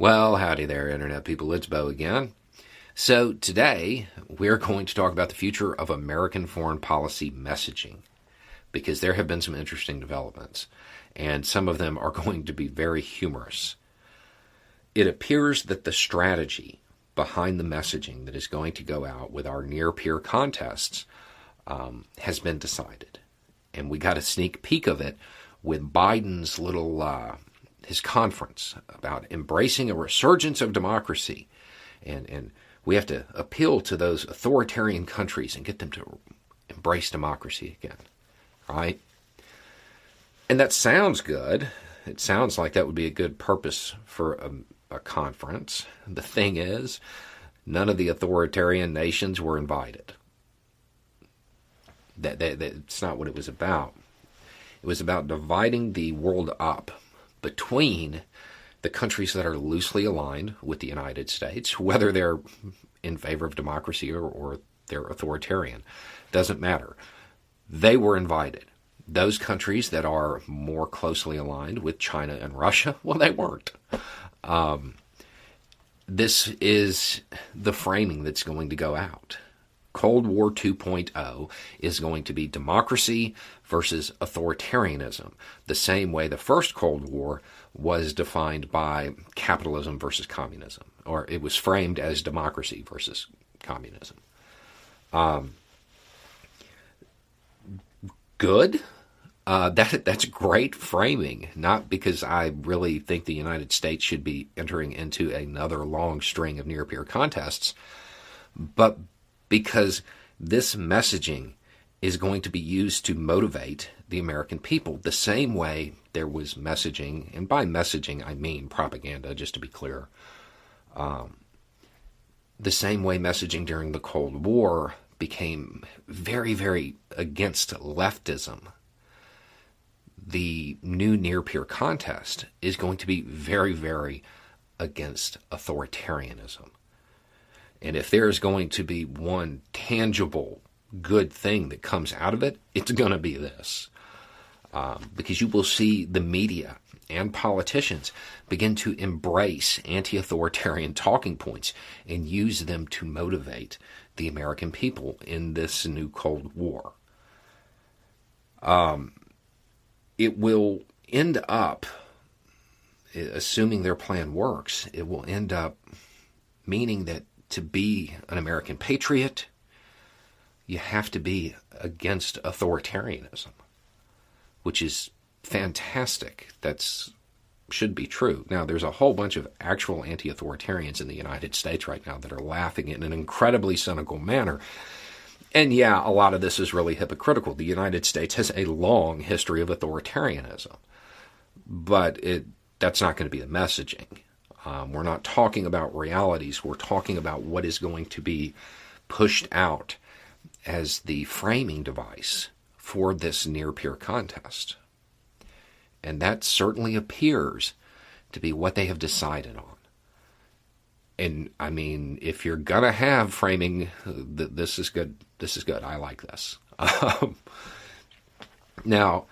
Well, howdy there, Internet people. It's Beau again. So, today we're going to talk about the future of American foreign policy messaging because there have been some interesting developments, and some of them are going to be very humorous. It appears that the strategy behind the messaging that is going to go out with our near peer contests um, has been decided. And we got a sneak peek of it with Biden's little uh, his conference about embracing a resurgence of democracy. And, and we have to appeal to those authoritarian countries and get them to embrace democracy again. Right? And that sounds good. It sounds like that would be a good purpose for a, a conference. The thing is, none of the authoritarian nations were invited. That, that, that's not what it was about. It was about dividing the world up between the countries that are loosely aligned with the United States, whether they're in favor of democracy or, or they're authoritarian, doesn't matter. They were invited. Those countries that are more closely aligned with China and Russia, well, they weren't. Um, this is the framing that's going to go out. Cold War 2.0 is going to be democracy versus authoritarianism, the same way the first Cold War was defined by capitalism versus communism, or it was framed as democracy versus communism. Um, good. Uh, that that's great framing. Not because I really think the United States should be entering into another long string of near peer contests, but because this messaging is going to be used to motivate the American people the same way there was messaging, and by messaging I mean propaganda, just to be clear. Um, the same way messaging during the Cold War became very, very against leftism. The new near peer contest is going to be very, very against authoritarianism. And if there's going to be one tangible good thing that comes out of it, it's going to be this. Um, because you will see the media and politicians begin to embrace anti authoritarian talking points and use them to motivate the American people in this new Cold War. Um, it will end up, assuming their plan works, it will end up meaning that to be an American patriot, you have to be against authoritarianism, which is fantastic. That's should be true. Now, there's a whole bunch of actual anti authoritarians in the United States right now that are laughing in an incredibly cynical manner. And yeah, a lot of this is really hypocritical. The United States has a long history of authoritarianism, but it, that's not going to be the messaging. Um, we're not talking about realities. We're talking about what is going to be pushed out as the framing device for this near peer contest. And that certainly appears to be what they have decided on. And I mean, if you're gonna have framing, th- this is good. This is good. I like this. Um, now,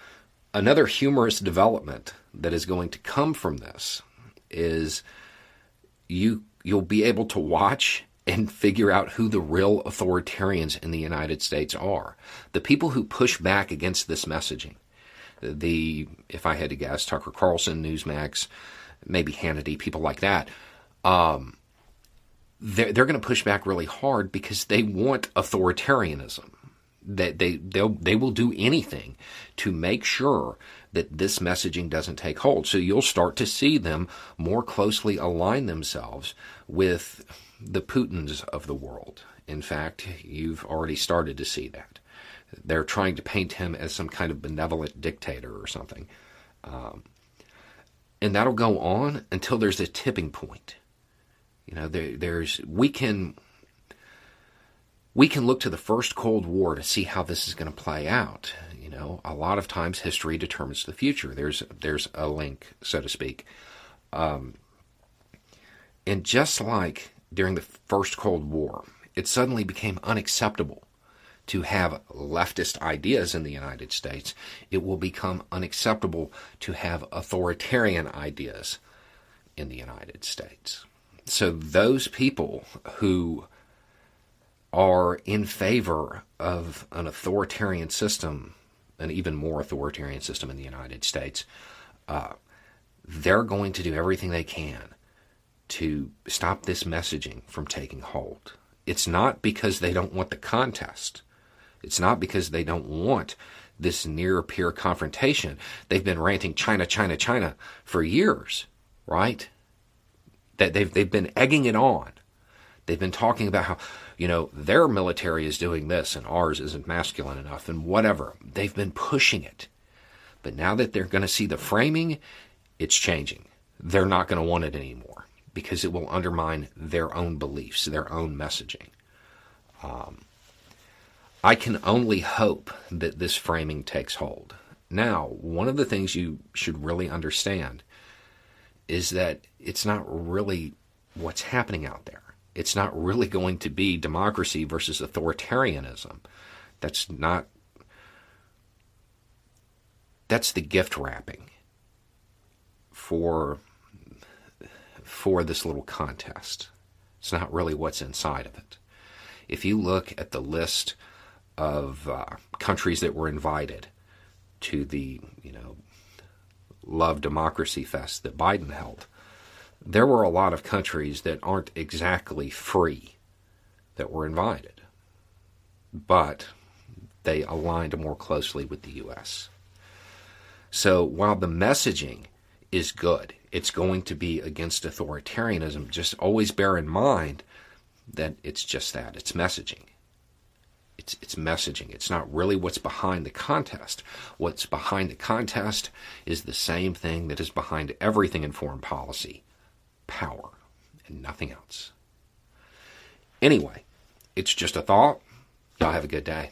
another humorous development that is going to come from this is you you'll be able to watch and figure out who the real authoritarians in the United States are. The people who push back against this messaging. The if I had to guess, Tucker Carlson, Newsmax, maybe Hannity, people like that. Um, they're, they're going to push back really hard because they want authoritarianism. That they they'll they will do anything to make sure that this messaging doesn't take hold. So you'll start to see them more closely align themselves with the Putins of the world. In fact, you've already started to see that. They're trying to paint him as some kind of benevolent dictator or something. Um, and that'll go on until there's a tipping point. You know, there, there's we can we can look to the first Cold War to see how this is going to play out. You know, a lot of times history determines the future. There's there's a link, so to speak. Um, and just like during the first Cold War, it suddenly became unacceptable to have leftist ideas in the United States. It will become unacceptable to have authoritarian ideas in the United States. So those people who are in favor of an authoritarian system, an even more authoritarian system in the United States, uh, they're going to do everything they can to stop this messaging from taking hold. It's not because they don't want the contest. It's not because they don't want this near peer confrontation. They've been ranting China, China, China for years, right? That they've they've been egging it on. They've been talking about how, you know, their military is doing this and ours isn't masculine enough and whatever. They've been pushing it. But now that they're going to see the framing, it's changing. They're not going to want it anymore because it will undermine their own beliefs, their own messaging. Um, I can only hope that this framing takes hold. Now, one of the things you should really understand is that it's not really what's happening out there. It's not really going to be democracy versus authoritarianism. That's not. That's the gift wrapping for for this little contest. It's not really what's inside of it. If you look at the list of uh, countries that were invited to the, you know, Love Democracy Fest that Biden held, there were a lot of countries that aren't exactly free that were invited, but they aligned more closely with the U.S. So while the messaging is good, it's going to be against authoritarianism. Just always bear in mind that it's just that it's messaging. It's, it's messaging. It's not really what's behind the contest. What's behind the contest is the same thing that is behind everything in foreign policy power and nothing else. Anyway, it's just a thought. Y'all have a good day.